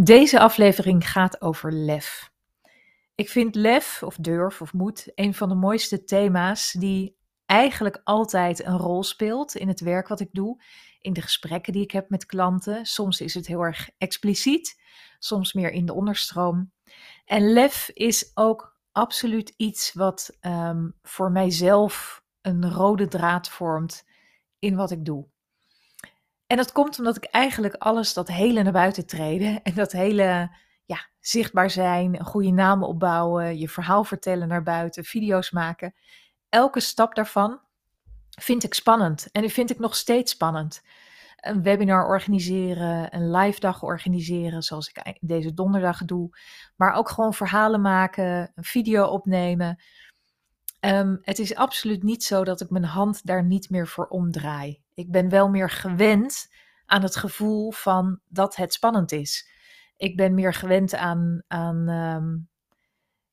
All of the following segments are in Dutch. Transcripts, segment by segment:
Deze aflevering gaat over lef. Ik vind lef, of durf, of moed, een van de mooiste thema's die eigenlijk altijd een rol speelt in het werk wat ik doe, in de gesprekken die ik heb met klanten. Soms is het heel erg expliciet, soms meer in de onderstroom. En lef is ook absoluut iets wat um, voor mijzelf een rode draad vormt in wat ik doe. En dat komt omdat ik eigenlijk alles, dat hele naar buiten treden en dat hele ja, zichtbaar zijn, een goede naam opbouwen, je verhaal vertellen naar buiten, video's maken. Elke stap daarvan vind ik spannend en die vind ik nog steeds spannend. Een webinar organiseren, een live dag organiseren, zoals ik deze donderdag doe. Maar ook gewoon verhalen maken, een video opnemen. Um, het is absoluut niet zo dat ik mijn hand daar niet meer voor omdraai. Ik ben wel meer gewend aan het gevoel van dat het spannend is. Ik ben meer gewend aan, aan um,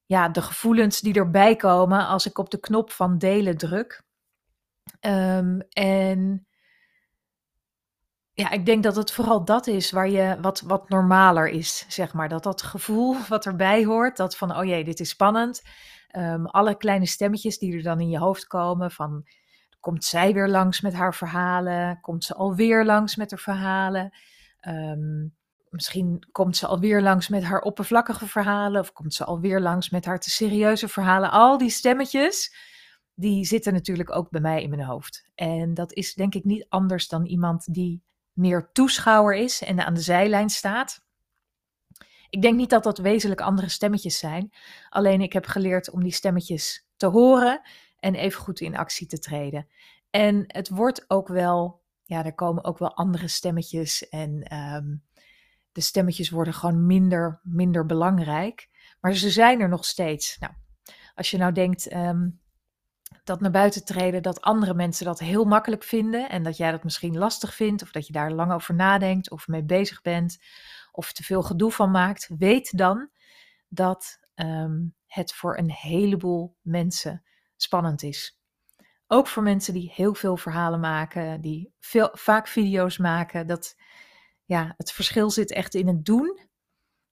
ja, de gevoelens die erbij komen als ik op de knop van delen druk. Um, en ja, ik denk dat het vooral dat is waar je wat, wat normaler is, zeg maar. Dat dat gevoel wat erbij hoort, dat van, oh jee, dit is spannend. Um, alle kleine stemmetjes die er dan in je hoofd komen van komt zij weer langs met haar verhalen? Komt ze alweer langs met haar verhalen? Um, misschien komt ze alweer langs met haar oppervlakkige verhalen of komt ze alweer langs met haar te serieuze verhalen. Al die stemmetjes, die zitten natuurlijk ook bij mij in mijn hoofd. En dat is denk ik niet anders dan iemand die meer toeschouwer is en aan de zijlijn staat. Ik denk niet dat dat wezenlijk andere stemmetjes zijn. Alleen ik heb geleerd om die stemmetjes te horen en even goed in actie te treden. En het wordt ook wel, ja, er komen ook wel andere stemmetjes en um, de stemmetjes worden gewoon minder, minder belangrijk. Maar ze zijn er nog steeds. Nou, als je nou denkt um, dat naar buiten treden, dat andere mensen dat heel makkelijk vinden en dat jij dat misschien lastig vindt of dat je daar lang over nadenkt of mee bezig bent of te veel gedoe van maakt, weet dan dat um, het voor een heleboel mensen spannend is. Ook voor mensen die heel veel verhalen maken, die veel, vaak video's maken. Dat, ja, het verschil zit echt in het doen,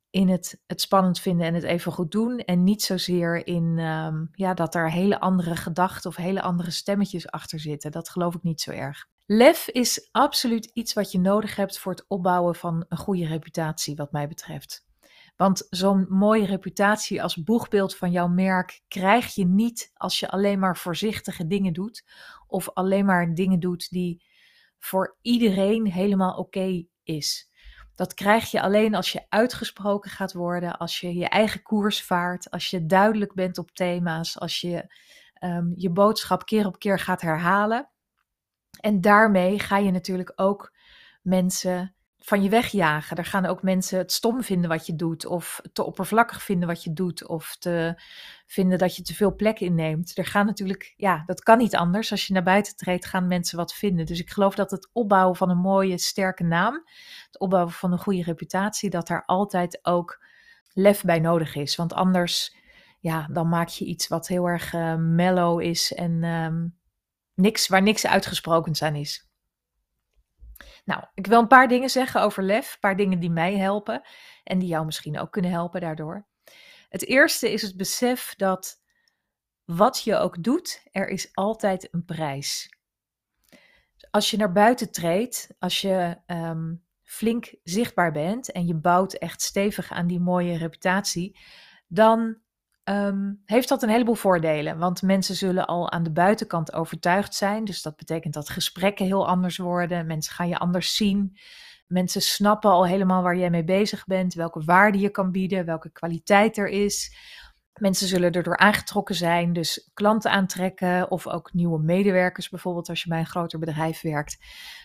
in het, het spannend vinden en het even goed doen. En niet zozeer in um, ja, dat er hele andere gedachten of hele andere stemmetjes achter zitten. Dat geloof ik niet zo erg. Lef is absoluut iets wat je nodig hebt voor het opbouwen van een goede reputatie, wat mij betreft. Want zo'n mooie reputatie als boegbeeld van jouw merk krijg je niet als je alleen maar voorzichtige dingen doet. Of alleen maar dingen doet die voor iedereen helemaal oké is. Dat krijg je alleen als je uitgesproken gaat worden, als je je eigen koers vaart, als je duidelijk bent op thema's, als je um, je boodschap keer op keer gaat herhalen. En daarmee ga je natuurlijk ook mensen van je wegjagen. Er gaan ook mensen het stom vinden wat je doet, of te oppervlakkig vinden wat je doet, of te vinden dat je te veel plek inneemt. Er gaan natuurlijk, ja, dat kan niet anders. Als je naar buiten treedt, gaan mensen wat vinden. Dus ik geloof dat het opbouwen van een mooie, sterke naam, het opbouwen van een goede reputatie, dat daar altijd ook lef bij nodig is. Want anders, ja, dan maak je iets wat heel erg uh, mellow is en um, niks, waar niks uitgesproken aan is. Nou, ik wil een paar dingen zeggen over lef, een paar dingen die mij helpen en die jou misschien ook kunnen helpen daardoor. Het eerste is het besef dat wat je ook doet, er is altijd een prijs. Als je naar buiten treedt, als je um, flink zichtbaar bent en je bouwt echt stevig aan die mooie reputatie, dan um, heeft dat een heleboel voordelen. Want mensen zullen al aan de buitenkant overtuigd zijn. Dus dat betekent dat gesprekken heel anders worden. Mensen gaan je anders zien. Mensen snappen al helemaal waar jij mee bezig bent, welke waarde je kan bieden, welke kwaliteit er is. Mensen zullen erdoor aangetrokken zijn, dus klanten aantrekken of ook nieuwe medewerkers, bijvoorbeeld als je bij een groter bedrijf werkt.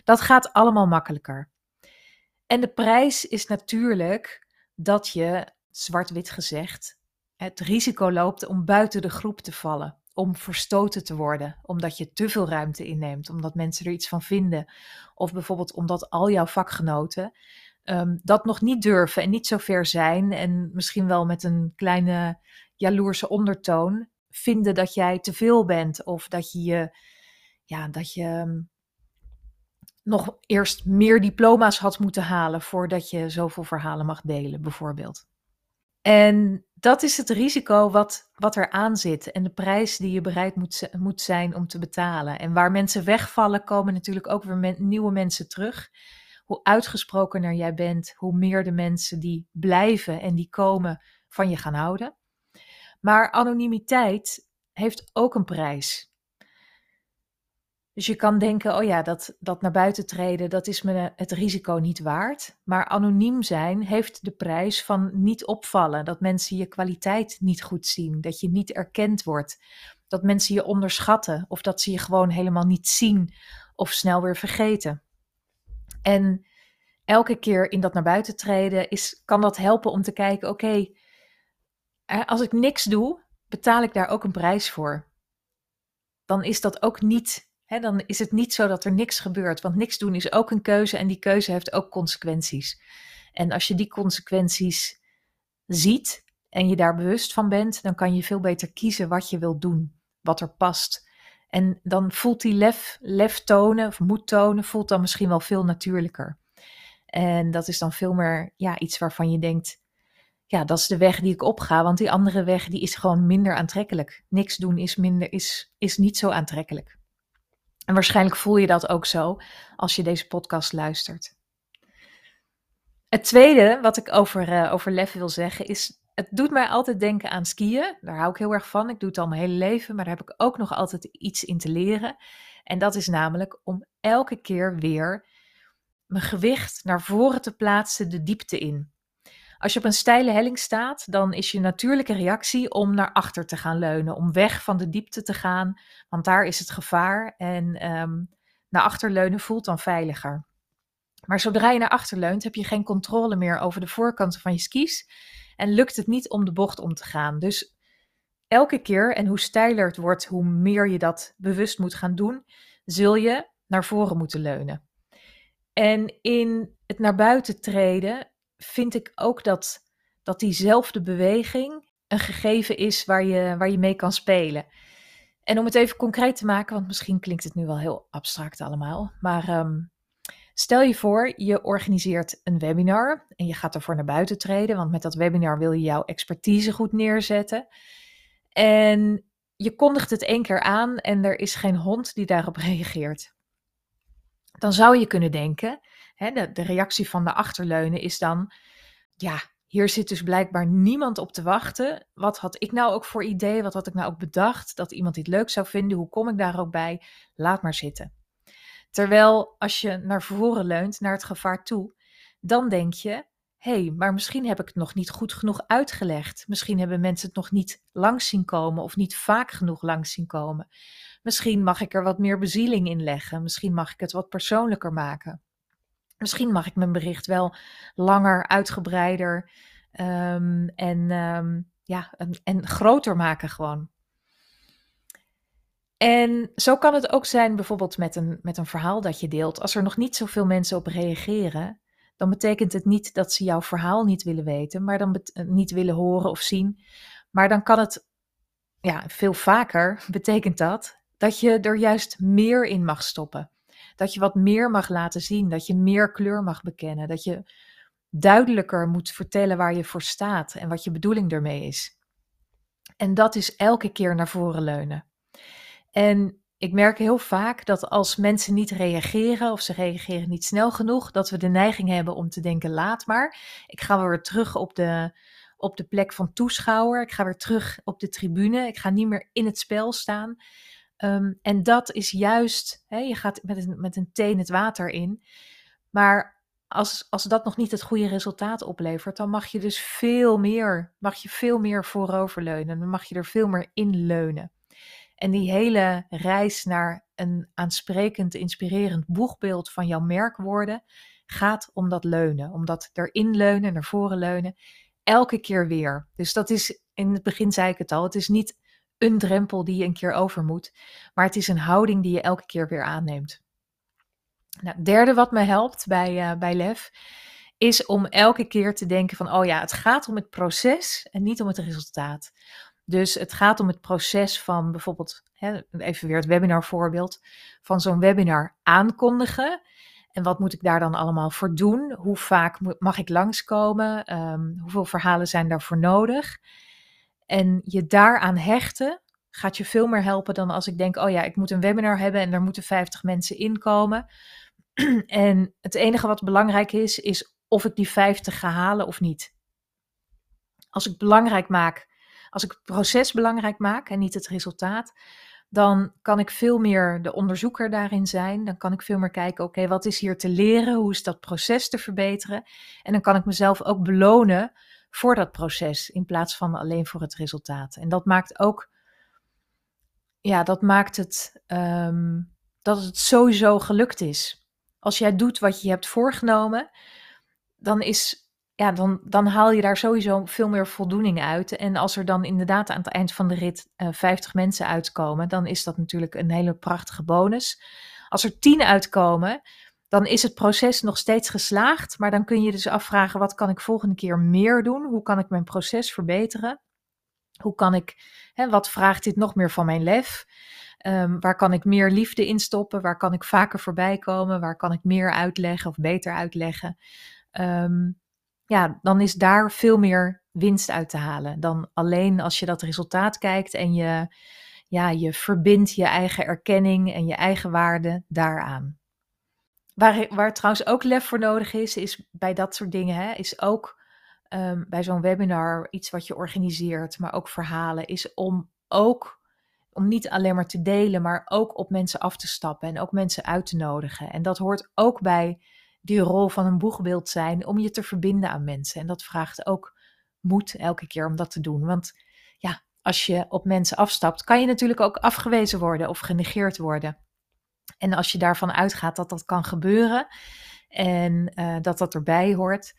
Dat gaat allemaal makkelijker. En de prijs is natuurlijk dat je, zwart-wit gezegd, het risico loopt om buiten de groep te vallen, om verstoten te worden, omdat je te veel ruimte inneemt, omdat mensen er iets van vinden, of bijvoorbeeld omdat al jouw vakgenoten um, dat nog niet durven en niet zo ver zijn en misschien wel met een kleine jaloerse ondertoon vinden dat jij te veel bent of dat je je, ja, dat je, nog eerst meer diploma's had moeten halen voordat je zoveel verhalen mag delen, bijvoorbeeld. En dat is het risico wat, wat er aan zit en de prijs die je bereid moet, moet zijn om te betalen. En waar mensen wegvallen, komen natuurlijk ook weer nieuwe mensen terug. Hoe uitgesprokener jij bent, hoe meer de mensen die blijven en die komen van je gaan houden. Maar anonimiteit heeft ook een prijs. Dus je kan denken, oh ja, dat, dat naar buiten treden, dat is me het risico niet waard. Maar anoniem zijn heeft de prijs van niet opvallen. Dat mensen je kwaliteit niet goed zien. Dat je niet erkend wordt. Dat mensen je onderschatten. Of dat ze je gewoon helemaal niet zien. Of snel weer vergeten. En elke keer in dat naar buiten treden is, kan dat helpen om te kijken, oké, als ik niks doe, betaal ik daar ook een prijs voor. Dan is dat ook niet dan is het niet zo dat er niks gebeurt. Want niks doen is ook een keuze en die keuze heeft ook consequenties. En als je die consequenties ziet en je daar bewust van bent, dan kan je veel beter kiezen wat je wilt doen, wat er past. En dan voelt die lef, tonen of moed tonen, voelt dan misschien wel veel natuurlijker. En dat is dan veel meer ja, iets waarvan je denkt, ja, dat is de weg die ik opga, want die andere weg die is gewoon minder aantrekkelijk. Niks doen is, minder, is, is niet zo aantrekkelijk. En waarschijnlijk voel je dat ook zo als je deze podcast luistert. Het tweede wat ik over, uh, over lef wil zeggen is, het doet mij altijd denken aan skiën. Daar hou ik heel erg van. Ik doe het al mijn hele leven, maar daar heb ik ook nog altijd iets in te leren. En dat is namelijk om elke keer weer mijn gewicht naar voren te plaatsen, de diepte in. Als je op een steile helling staat, dan is je natuurlijke reactie om naar achter te gaan leunen, om weg van de diepte te gaan, want daar is het gevaar en um, naar achter leunen voelt dan veiliger. Maar zodra je naar achter leunt, heb je geen controle meer over de voorkanten van je skis en lukt het niet om de bocht om te gaan. Dus elke keer, en hoe steiler het wordt, hoe meer je dat bewust moet gaan doen, zul je naar voren moeten leunen. En in het naar buiten treden vind ik ook dat, dat diezelfde beweging een gegeven is waar je, waar je mee kan spelen. En om het even concreet te maken, want misschien klinkt het nu wel heel abstract allemaal, maar ehm, stel je voor, je organiseert een webinar en je gaat ervoor naar buiten treden, want met dat webinar wil je jouw expertise goed neerzetten. En je kondigt het één keer aan en er is geen hond die daarop reageert. Dan zou je kunnen denken, hè, de, de reactie van de achterleunen is dan, ja, hier zit dus blijkbaar niemand op te wachten. Wat had ik nou ook voor idee? Wat had ik nou ook bedacht? Dat iemand dit leuk zou vinden? Hoe kom ik daar ook bij? Laat maar zitten. Terwijl als je naar voren leunt, naar het gevaar toe, dan denk je: hey, maar misschien heb ik het nog niet goed genoeg uitgelegd. Misschien hebben mensen het nog niet langs zien komen of niet vaak genoeg langs zien komen. Misschien mag ik er wat meer bezieling in leggen. Misschien mag ik het wat persoonlijker maken. Misschien mag ik mijn bericht wel langer, uitgebreider ehm, en, um, ja, en, en groter maken gewoon. En zo kan het ook zijn bijvoorbeeld met een, met een verhaal dat je deelt. Als er nog niet zoveel mensen op reageren, dan betekent het niet dat ze jouw verhaal niet willen weten, maar dan niet willen horen of zien. Maar dan kan het, ja, veel vaker betekent dat dat je er juist meer in mag stoppen dat je wat meer mag laten zien, dat je meer kleur mag bekennen, dat je duidelijker moet vertellen waar je voor staat en wat je bedoeling ermee is. En dat is elke keer naar voren leunen. En ik merk heel vaak dat als mensen niet reageren of ze reageren niet snel genoeg, dat we de neiging hebben om te denken: laat maar. Ik ga weer terug op de, op de plek van toeschouwer. Ik ga weer terug op de tribune. Ik ga niet meer in het spel staan. Ehm, en dat is juist, hè, je gaat met een, met een teen het water in. Maar als, als dat nog niet het goede resultaat oplevert, dan mag je dus veel meer, mag je veel meer vooroverleunen. Dan mag je er veel meer in leunen. En die hele reis naar een aansprekend, inspirerend boegbeeld van jouw merk worden, gaat om dat leunen. Om dat erin leunen, naar voren leunen. Elke keer weer. Dus dat is, in het begin zei ik het al, het is niet een drempel die je een keer over moet, maar het is een houding die je elke keer weer aanneemt. Nou, het derde wat me helpt bij, uh, bij LEF is om elke keer te denken van, oh ja, het gaat om het proces en niet om het resultaat. Dus het gaat om het proces van bijvoorbeeld, hè, even weer het webinar voorbeeld, van zo'n webinar aankondigen En wat moet ik daar dan allemaal voor doen? Hoe vaak mag ik langskomen? Um, hoeveel verhalen zijn daarvoor nodig? En je daaraan hechten gaat je veel meer helpen dan als ik denk: oh ja, ik moet een webinar hebben en er moeten 50 mensen inkomen. en het enige wat belangrijk is, is of ik die 50 ga halen of niet. Als ik belangrijk maak, als ik het proces belangrijk maak en niet het resultaat, dan kan ik veel meer de onderzoeker daarin zijn. Dan kan ik veel meer kijken, oké, wat is hier te leren? Hoe is dat proces te verbeteren? En dan kan ik mezelf ook belonen voor dat proces in plaats van alleen voor het resultaat. En dat maakt ook, ja, dat maakt het ehm, dat het sowieso gelukt is. Als jij doet wat je hebt voorgenomen, dan is ja, dan, dan haal je daar sowieso veel meer voldoening uit. En als er dan inderdaad aan het eind van de rit uh, eh, 50 mensen uitkomen, dan is dat natuurlijk een hele prachtige bonus. Als er 10 uitkomen, dan is het proces nog steeds geslaagd. Maar dan kun je dus afvragen: wat kan ik volgende keer meer doen? Hoe kan ik mijn proces verbeteren? Hoe kan ik, hè, wat vraagt dit nog meer van mijn lef? Um, waar kan ik meer liefde in stoppen? Waar kan ik vaker voorbij komen? Waar kan ik meer uitleggen of beter uitleggen? Um, ja, dan is daar veel meer winst uit te halen dan alleen als je dat resultaat kijkt en je, ja, je verbindt je eigen erkenning en je eigen waarde daaraan. Waar, waar trouwens ook lef voor nodig is, is bij dat soort dingen, hè, is ook um, bij zo'n webinar iets wat je organiseert, maar ook verhalen, is om ook, om niet alleen maar te delen, maar ook op mensen af te stappen en ook mensen uit te nodigen. En dat hoort ook bij die rol van een boegbeeld zijn om je te verbinden aan mensen. En dat vraagt ook moed elke keer om dat te doen. Want ja, als je op mensen afstapt, kan je natuurlijk ook afgewezen worden of genegeerd worden. En als je daarvan uitgaat dat dat kan gebeuren en uh, dat dat erbij hoort,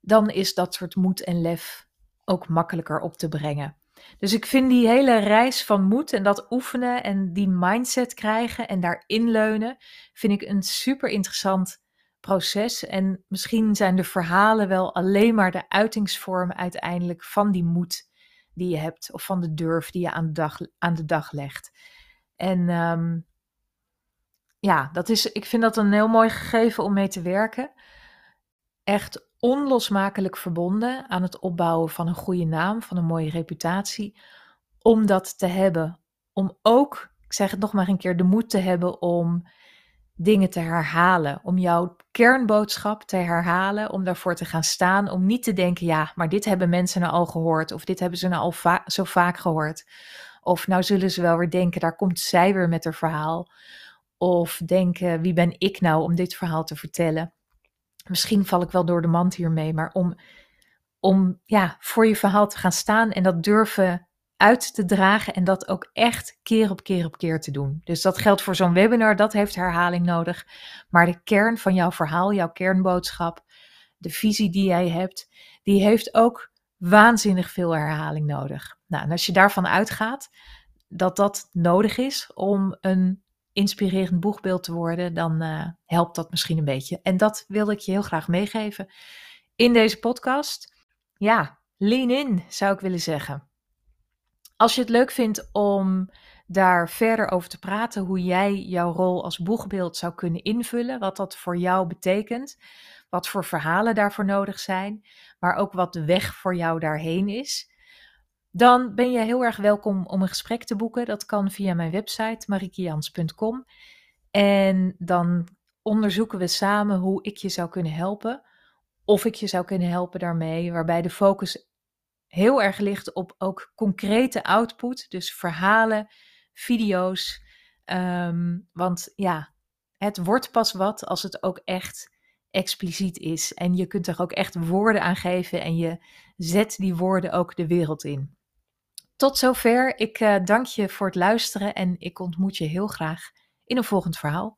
dan is dat soort moed en lef ook makkelijker op te brengen. Dus ik vind die hele reis van moed en dat oefenen en die mindset krijgen en daarin leunen, vind ik een super interessant proces. En misschien zijn de verhalen wel alleen maar de uitingsvorm uiteindelijk van die moed die je hebt, of van de durf die je aan de dag, aan de dag legt. En ehm, ja, dat is, ik vind dat een heel mooi gegeven om mee te werken. Echt onlosmakelijk verbonden aan het opbouwen van een goede naam, van een mooie reputatie. Om dat te hebben. Om ook, ik zeg het nog maar een keer, de moed te hebben om dingen te herhalen, om jouw kernboodschap te herhalen, om daarvoor te gaan staan, om niet te denken, ja, maar dit hebben mensen nou al gehoord, of dit hebben ze nou al zo vaak gehoord. Of nou zullen ze wel weer denken, daar komt zij weer met haar verhaal. Of denken, wie ben ik nou om dit verhaal te vertellen? Misschien val ik wel door de mand hiermee, maar om, om ja, voor je verhaal te gaan staan en dat durven uit te dragen en dat ook echt keer op keer op keer te doen. Dus dat geldt voor zo'n webinar, dat heeft herhaling nodig. Maar de kern van jouw verhaal, jouw kernboodschap, de visie die jij hebt, die heeft ook waanzinnig veel herhaling nodig. Nou, en als je daarvan uitgaat dat dat nodig is om een inspirerend boegbeeld te worden, dan uh, helpt dat misschien een beetje. En dat wilde ik je heel graag meegeven in deze podcast. Ja, lean in, zou ik willen zeggen. Als je het leuk vindt om daar verder over te praten, hoe jij jouw rol als boegbeeld zou kunnen invullen, wat dat voor jou betekent, wat voor verhalen daarvoor nodig zijn, maar ook wat de weg voor jou daarheen is, dan ben je heel erg welkom om een gesprek te boeken. Dat kan via mijn website marikians.com. En dan onderzoeken we samen hoe ik je zou kunnen helpen. Of ik je zou kunnen helpen daarmee, waarbij de focus heel erg ligt op ook concrete output, dus verhalen, video's. Ehm, want ja, het wordt pas wat als het ook echt expliciet is. En je kunt er ook echt woorden aan geven en je zet die woorden ook de wereld in. Tot zover. Ik uh, dank je voor het luisteren en ik ontmoet je heel graag in een volgend verhaal.